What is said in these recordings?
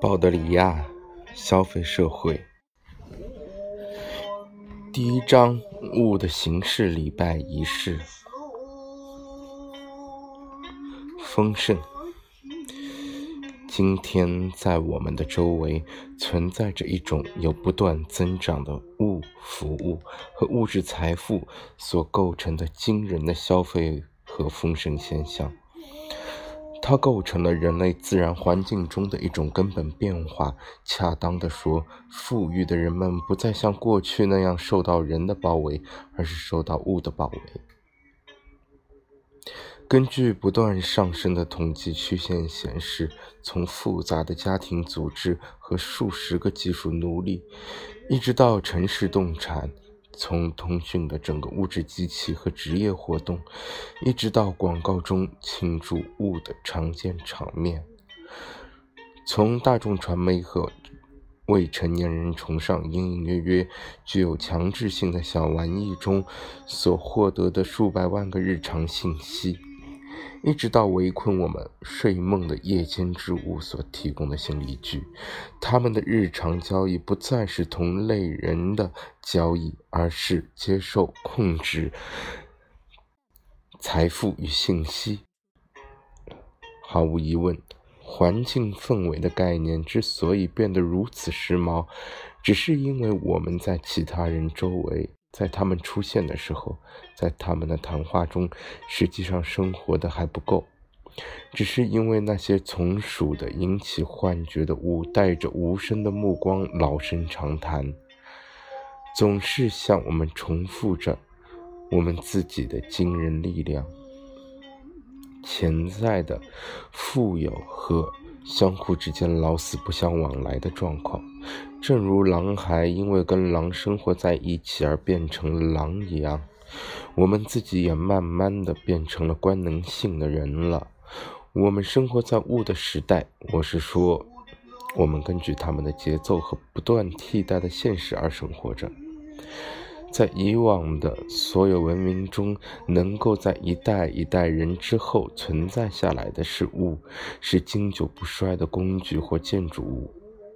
鲍德里亚消费社会第一章物的形式礼拜仪式丰盛。今天在我们的周围存在着一种由不断增长的物、服务和物质财富所构成的惊人的消费和丰盛现象。它构成了人类自然环境中的一种根本变化。恰当地说，富裕的人们不再像过去那样受到人的包围，而是受到物的包围。根据不断上升的统计曲线显示，从复杂的家庭组织和数十个技术奴隶，一直到城市动产。从通讯的整个物质机器和职业活动，一直到广告中庆祝物的常见场面，从大众传媒和未成年人崇尚隐隐约约具有强制性的小玩意中所获得的数百万个日常信息。一直到围困我们睡梦的夜间之物所提供的新依据，他们的日常交易不再是同类人的交易，而是接受、控制财富与信息。毫无疑问，环境氛围的概念之所以变得如此时髦，只是因为我们在其他人周围。在他们出现的时候，在他们的谈话中，实际上生活的还不够，只是因为那些从属的、引起幻觉的物，带着无声的目光，老生常谈，总是向我们重复着我们自己的惊人力量、潜在的富有和。相互之间老死不相往来的状况，正如狼孩因为跟狼生活在一起而变成了狼一样，我们自己也慢慢的变成了官能性的人了。我们生活在物的时代，我是说，我们根据他们的节奏和不断替代的现实而生活着。在以往的所有文明中，能够在一代一代人之后存在下来的事物，是经久不衰的工具或建筑物；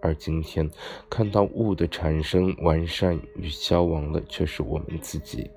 而今天看到物的产生、完善与消亡的，却是我们自己。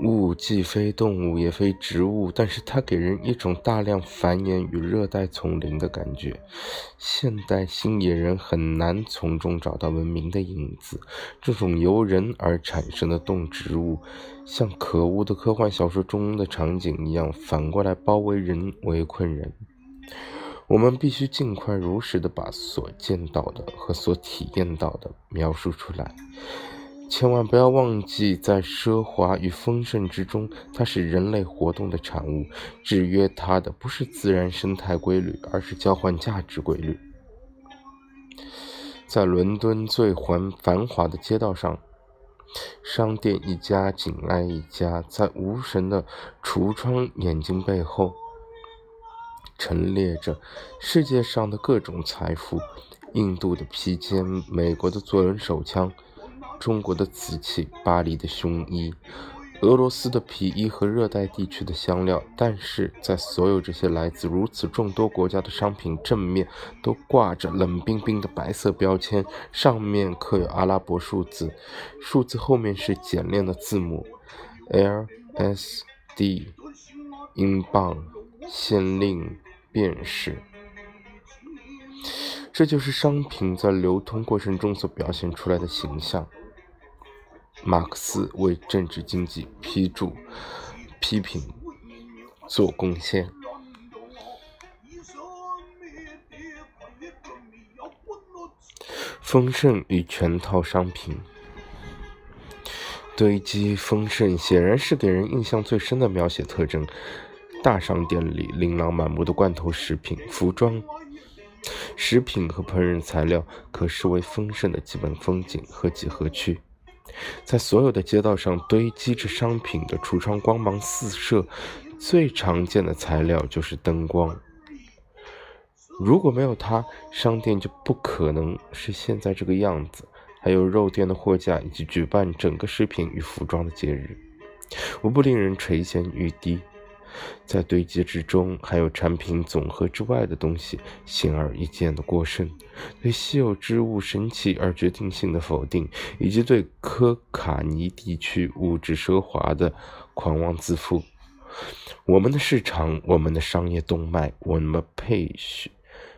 物既非动物，也非植物，但是它给人一种大量繁衍与热带丛林的感觉。现代新野人很难从中找到文明的影子。这种由人而产生的动植物，像可恶的科幻小说中的场景一样，反过来包围人，围困人。我们必须尽快如实的把所见到的和所体验到的描述出来。千万不要忘记，在奢华与丰盛之中，它是人类活动的产物。制约它的不是自然生态规律，而是交换价值规律。在伦敦最繁繁华的街道上，商店一家紧挨一家，在无神的橱窗眼睛背后，陈列着世界上的各种财富：印度的披肩，美国的左轮手枪。中国的瓷器，巴黎的胸衣，俄罗斯的皮衣和热带地区的香料，但是在所有这些来自如此众多国家的商品正面，都挂着冷冰冰的白色标签，上面刻有阿拉伯数字，数字后面是简练的字母，L S D，英镑，限令，便是。这就是商品在流通过程中所表现出来的形象。马克思为政治经济批注、批评做贡献。丰盛与全套商品堆积，丰盛显然是给人印象最深的描写特征。大商店里琳琅满目的罐头食品、服装、食品和烹饪材料，可视为丰盛的基本风景和几何区。在所有的街道上堆积着商品的橱窗，光芒四射。最常见的材料就是灯光。如果没有它，商店就不可能是现在这个样子。还有肉店的货架，以及举办整个食品与服装的节日。无不令人垂涎欲滴。在堆积之中，还有产品总和之外的东西，显而易见的过剩，对稀有之物神奇而决定性的否定，以及对科卡尼地区物质奢华的狂妄自负。我们的市场，我们的商业动脉，我们佩叙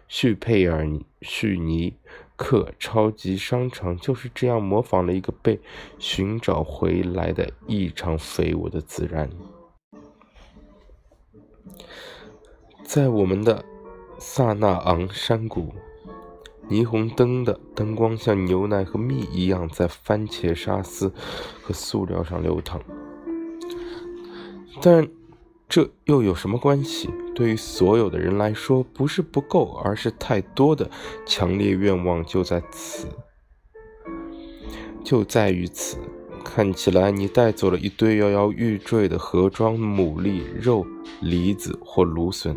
叙佩尔叙尼克超级商场就是这样模仿了一个被寻找回来的异常肥沃的自然。在我们的萨那昂山谷，霓虹灯的灯光像牛奶和蜜一样在番茄沙司和塑料上流淌。但这又有什么关系？对于所有的人来说，不是不够，而是太多的强烈愿望就在此，就在于此。看起来你带走了一堆摇摇欲坠的盒装牡蛎、肉、梨子或芦笋。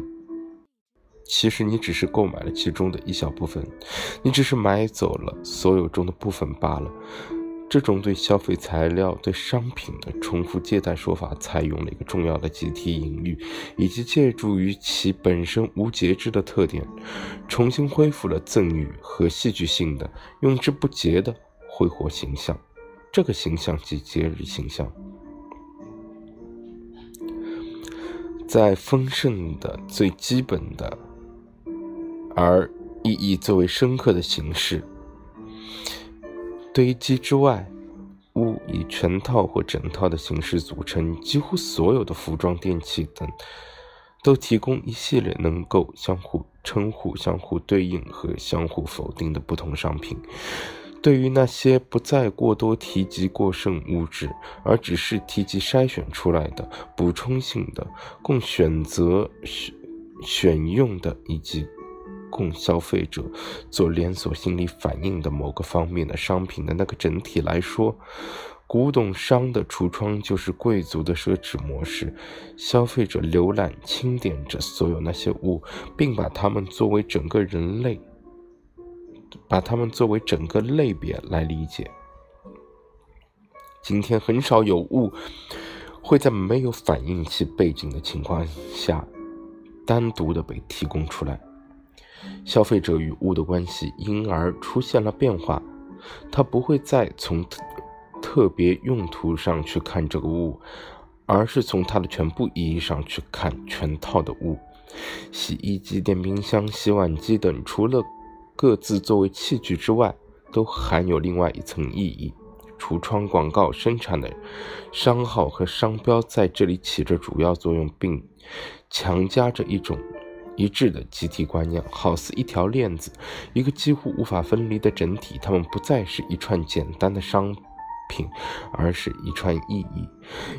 其实你只是购买了其中的一小部分，你只是买走了所有中的部分罢了。这种对消费材料、对商品的重复借贷说法，采用了一个重要的集体隐喻，以及借助于其本身无节制的特点，重新恢复了赠与和戏剧性的、用之不竭的挥霍形象。这个形象即节日形象，在丰盛的最基本的。而意义最为深刻的形式，堆积之外，物以全套或整套的形式组成。几乎所有的服装、电器等，都提供一系列能够相互称呼、相互对应和相互否定的不同商品。对于那些不再过多提及过剩物质，而只是提及筛选出来的、补充性的、供选择选选用的以及。供消费者做连锁心理反应的某个方面的商品的那个整体来说，古董商的橱窗就是贵族的奢侈模式。消费者浏览、清点着所有那些物，并把它们作为整个人类，把它们作为整个类别来理解。今天很少有物会在没有反映其背景的情况下单独的被提供出来。消费者与物的关系因而出现了变化，他不会再从特特别用途上去看这个物，而是从它的全部意义上去看全套的物。洗衣机、电冰箱、洗碗机等，除了各自作为器具之外，都含有另外一层意义。橱窗广告生产的商号和商标在这里起着主要作用，并强加着一种。一致的集体观念，好似一条链子，一个几乎无法分离的整体。它们不再是一串简单的商品，而是一串意义，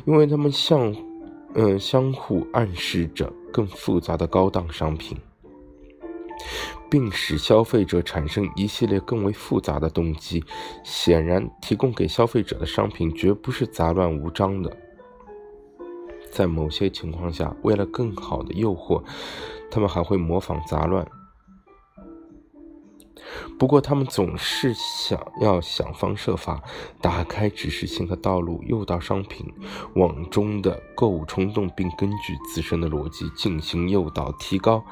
因为它们相，嗯，相互暗示着更复杂的高档商品，并使消费者产生一系列更为复杂的动机。显然，提供给消费者的商品绝不是杂乱无章的。在某些情况下，为了更好的诱惑。他们还会模仿杂乱，不过他们总是想要想方设法打开指示性的道路，诱导商品往中的购物冲动，并根据自身的逻辑进行诱导，提高，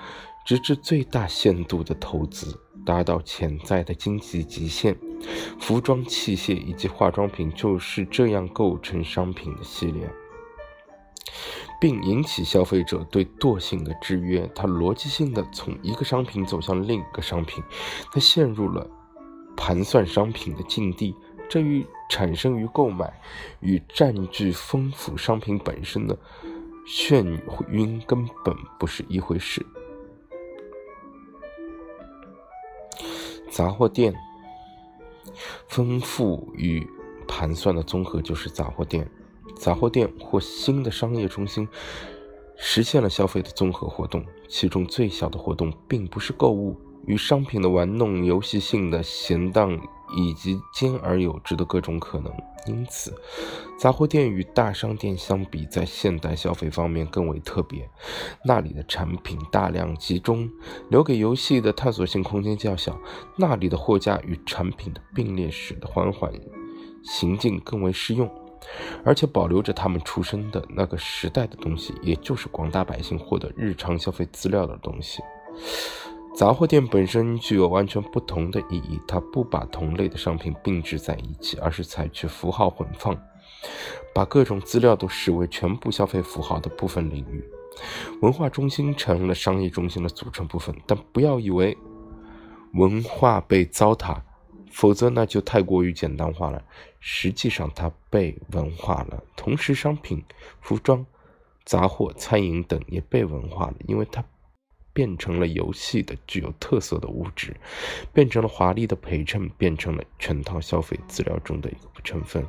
直至最大限度的投资，达到潜在的经济极限。服装、器械以及化妆品就是这样构成商品的系列。并引起消费者对惰性的制约，他逻辑性的从一个商品走向另一个商品，他陷入了盘算商品的境地。这与产生于购买与占据丰富商品本身的眩晕根本不是一回事。杂货店，丰富与盘算的综合就是杂货店。杂货店或新的商业中心实现了消费的综合活动，其中最小的活动并不是购物，与商品的玩弄、游戏性的闲荡以及兼而有之的各种可能。因此，杂货店与大商店相比，在现代消费方面更为特别。那里的产品大量集中，留给游戏的探索性空间较小；那里的货架与产品的并列使得缓缓行进更为适用。而且保留着他们出生的那个时代的东西，也就是广大百姓获得日常消费资料的东西。杂货店本身具有完全不同的意义，它不把同类的商品并置在一起，而是采取符号混放，把各种资料都视为全部消费符号的部分领域。文化中心成了商业中心的组成部分，但不要以为文化被糟蹋。否则，那就太过于简单化了。实际上，它被文化了。同时，商品、服装、杂货、餐饮等也被文化了，因为它变成了游戏的具有特色的物质，变成了华丽的陪衬，变成了全套消费资料中的一个成分。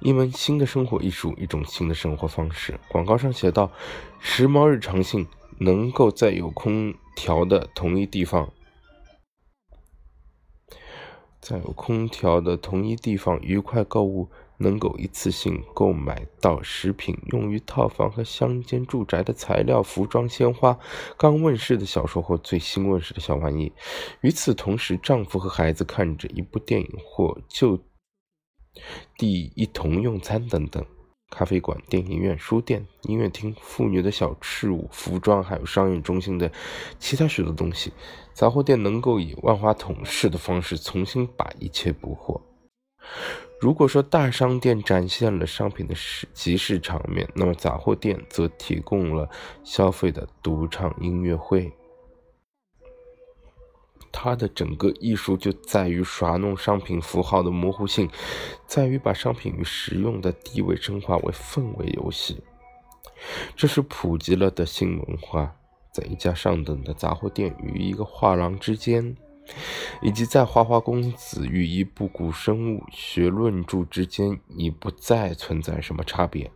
一门新的生活艺术，一种新的生活方式。广告上写道：“时髦日常性，能够在有空调的同一地方。”在有空调的同一地方愉快购物，能够一次性购买到食品、用于套房和乡间住宅的材料、服装、鲜花、刚问世的小说或最新问世的小玩意。与此同时，丈夫和孩子看着一部电影或就地一同用餐等等。咖啡馆、电影院、书店、音乐厅、妇女的小饰物、服装，还有商业中心的其他许多东西，杂货店能够以万花筒式的方式重新把一切补货。如果说大商店展现了商品的集市场面，那么杂货店则提供了消费的独唱音乐会。它的整个艺术就在于耍弄商品符号的模糊性，在于把商品与实用的地位升华为氛围游戏。这是普及了的新文化，在一家上等的杂货店与一个画廊之间，以及在花花公子与一部古生物学论著之间，已不再存在什么差别。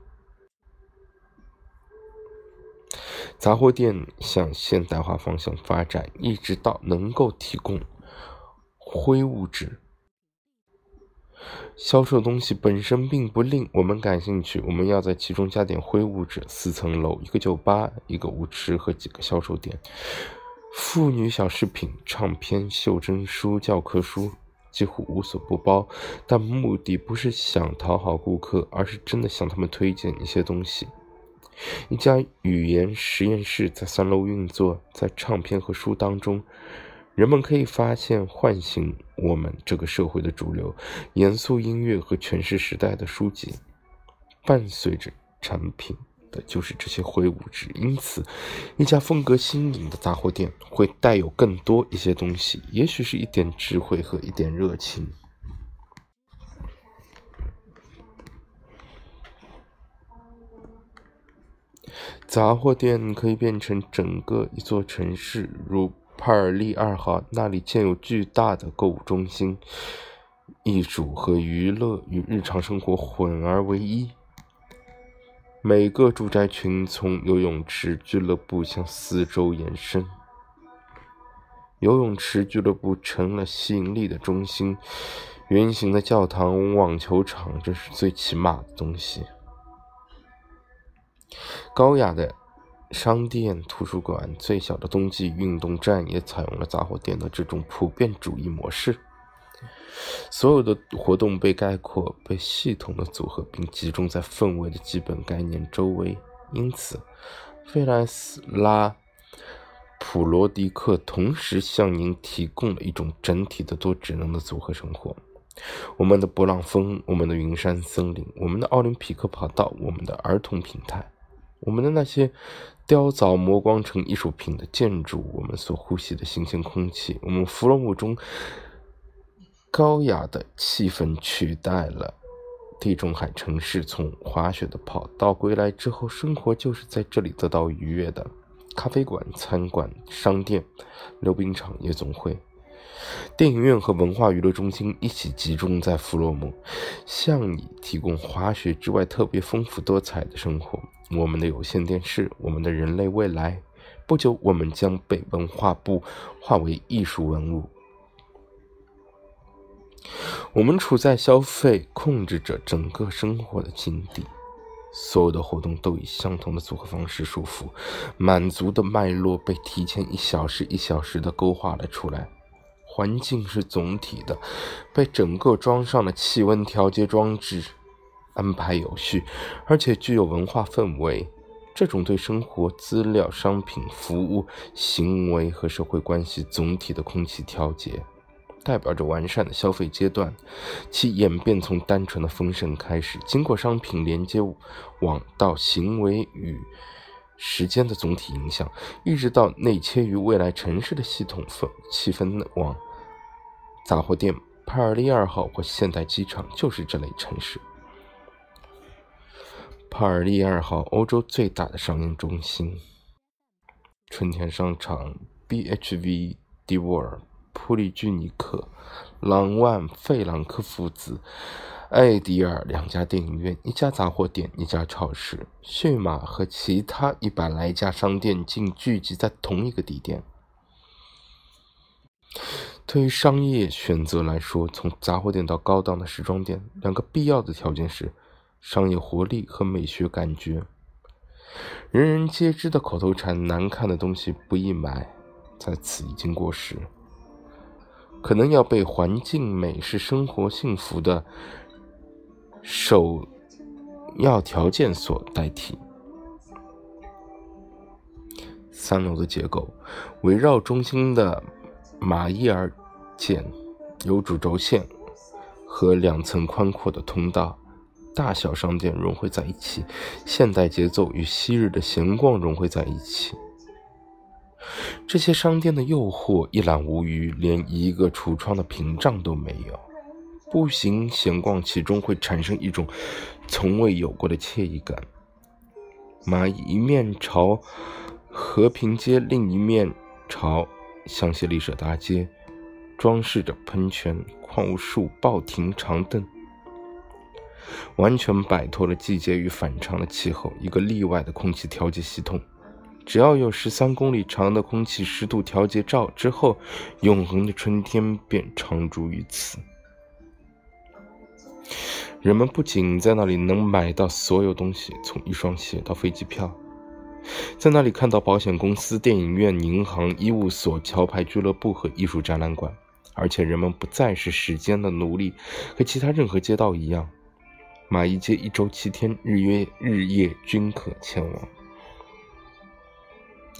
杂货店向现代化方向发展，一直到能够提供灰物质销售东西本身并不令我们感兴趣。我们要在其中加点灰物质：四层楼，一个酒吧，一个舞池和几个销售点，妇女小饰品、唱片、袖珍书、教科书，几乎无所不包。但目的不是想讨好顾客，而是真的向他们推荐一些东西。一家语言实验室在三楼运作，在唱片和书当中，人们可以发现唤醒我们这个社会的主流严肃音乐和诠释时代的书籍。伴随着产品就是这些灰物质，因此，一家风格新颖的杂货店会带有更多一些东西，也许是一点智慧和一点热情。杂货店可以变成整个一座城市，如帕尔利二号，那里建有巨大的购物中心，艺术和娱乐与日常生活混而为一。每个住宅群从游泳池俱乐部向四周延伸，游泳池俱乐部成了吸引力的中心。圆形的教堂、网球场，这是最起码的东西。高雅的商店、图书馆、最小的冬季运动站也采用了杂货店的这种普遍主义模式。所有的活动被概括、被系统的组合，并集中在氛围的基本概念周围。因此，费莱斯拉普罗迪克同时向您提供了一种整体的多职能的组合生活：我们的勃朗峰、我们的云山森林、我们的奥林匹克跑道、我们的儿童平台。我们的那些雕凿磨光成艺术品的建筑，我们所呼吸的新鲜空气，我们弗洛姆中高雅的气氛取代了地中海城市。从滑雪的跑道归来之后，生活就是在这里得到愉悦的。咖啡馆、餐馆、商店、溜冰场、夜总会、电影院和文化娱乐中心一起集中在弗洛姆，向你提供滑雪之外特别丰富多彩的生活。我们的有线电视，我们的人类未来，不久我们将被文化部化为艺术文物。我们处在消费控制着整个生活的境地，所有的活动都以相同的组合方式束缚，满足的脉络被提前一小时一小时的勾画了出来。环境是总体的，被整个装上了气温调节装置，安排有序，而且具有文化氛围。这种对生活、资料、商品、服务、行为和社会关系总体的空气调节，代表着完善的消费阶段。其演变从单纯的丰盛开始，经过商品连接网到行为与时间的总体影响，一直到内切于未来城市的系统氛气氛网。杂货店、帕尔利二号或现代机场就是这类城市。帕尔利二号，欧洲最大的商业中心。春天商场、BHV、迪沃尔、普利居尼克、朗万、费朗克父子、艾迪尔两家电影院、一家杂货店、一家超市、驯马和其他一百来家商店竟聚集在同一个地点。对于商业选择来说，从杂货店到高档的时装店，两个必要的条件是。商业活力和美学感觉，人人皆知的口头禅：“难看的东西不易买”，在此已经过时，可能要被“环境美是生活幸福的首要条件”所代替。三楼的结构围绕中心的马伊尔建，有主轴线和两层宽阔的通道。大小商店融汇在一起，现代节奏与昔日的闲逛融汇在一起。这些商店的诱惑一览无余，连一个橱窗的屏障都没有。步行闲逛其中会产生一种从未有过的惬意感。马一面朝和平街，另一面朝香榭丽舍大街，装饰着喷泉、矿物树、报亭、长凳。完全摆脱了季节与反常的气候，一个例外的空气调节系统。只要有十三公里长的空气湿度调节罩之后，永恒的春天便常驻于此。人们不仅在那里能买到所有东西，从一双鞋到飞机票，在那里看到保险公司、电影院、银行、医务所、桥牌俱乐部和艺术展览馆，而且人们不再是时间的奴隶，和其他任何街道一样。马邑街一周七天，日约日夜均可前往。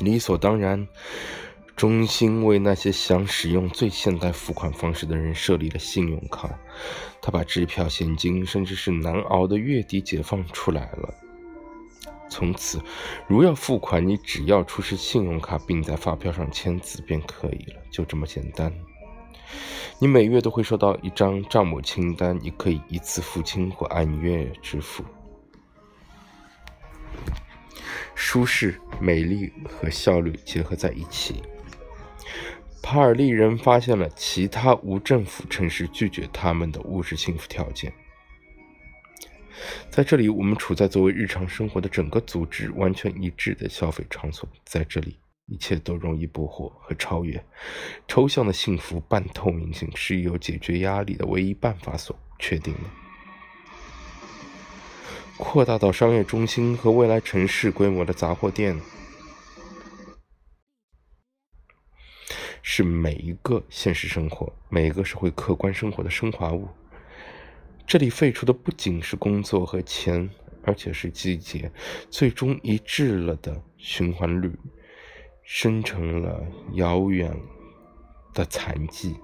理所当然，中心为那些想使用最现代付款方式的人设立了信用卡。他把支票、现金，甚至是难熬的月底解放出来了。从此，如要付款，你只要出示信用卡，并在发票上签字便可以了，就这么简单。你每月都会收到一张账目清单，你可以一次付清或按月支付。舒适、美丽和效率结合在一起。帕尔利人发现了其他无政府城市拒绝他们的物质幸福条件。在这里，我们处在作为日常生活的整个组织完全一致的消费场所，在这里。一切都容易捕获和超越。抽象的幸福半透明性是由解决压力的唯一办法所确定的。扩大到商业中心和未来城市规模的杂货店，是每一个现实生活、每一个社会客观生活的升华物。这里废除的不仅是工作和钱，而且是季节，最终一致了的循环率。生成了遥远的残迹。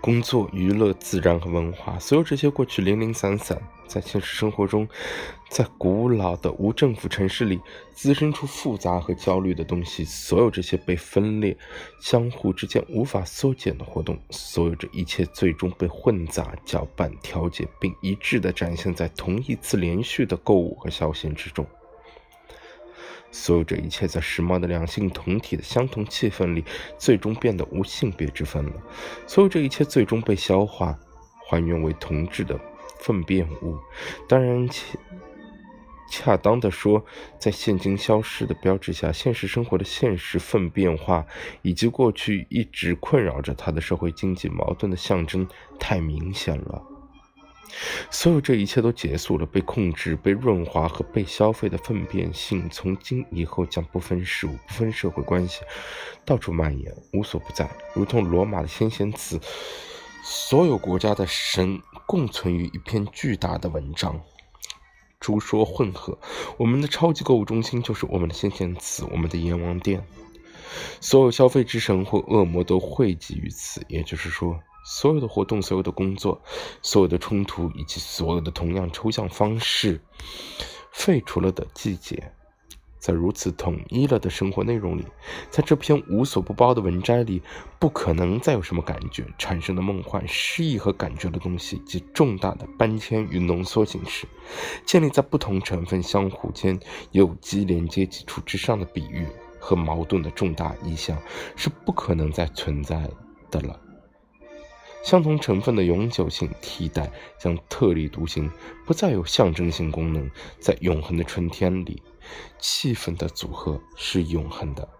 工作、娱乐、自然和文化，所有这些过去零零散散，在现实生活中，在古老的无政府城市里滋生出复杂和焦虑的东西。所有这些被分裂、相互之间无法缩减的活动，所有这一切最终被混杂、搅拌、调节，并一致地展现在同一次连续的购物和消闲之中。所有这一切，在时髦的两性同体的相同气氛里，最终变得无性别之分了。所有这一切最终被消化，还原为同质的粪便物。当然，恰恰当的说，在现今消失的标志下，现实生活的现实粪便化，以及过去一直困扰着他的社会经济矛盾的象征，太明显了。所有这一切都结束了，被控制、被润滑和被消费的粪便性，从今以后将不分事物、不分社会关系，到处蔓延，无所不在，如同罗马的先贤祠，所有国家的神共存于一篇巨大的文章。诸说混合，我们的超级购物中心就是我们的先贤祠，我们的阎王殿，所有消费之神或恶魔都汇集于此，也就是说。所有的活动，所有的工作，所有的冲突，以及所有的同样抽象方式废除了的季节，在如此统一了的生活内容里，在这篇无所不包的文摘里，不可能再有什么感觉产生的梦幻、诗意和感觉的东西及重大的搬迁与浓缩形式，建立在不同成分相互间有机连接基础之上的比喻和矛盾的重大意象，是不可能再存在的了。相同成分的永久性替代将特立独行，不再有象征性功能。在永恒的春天里，气氛的组合是永恒的。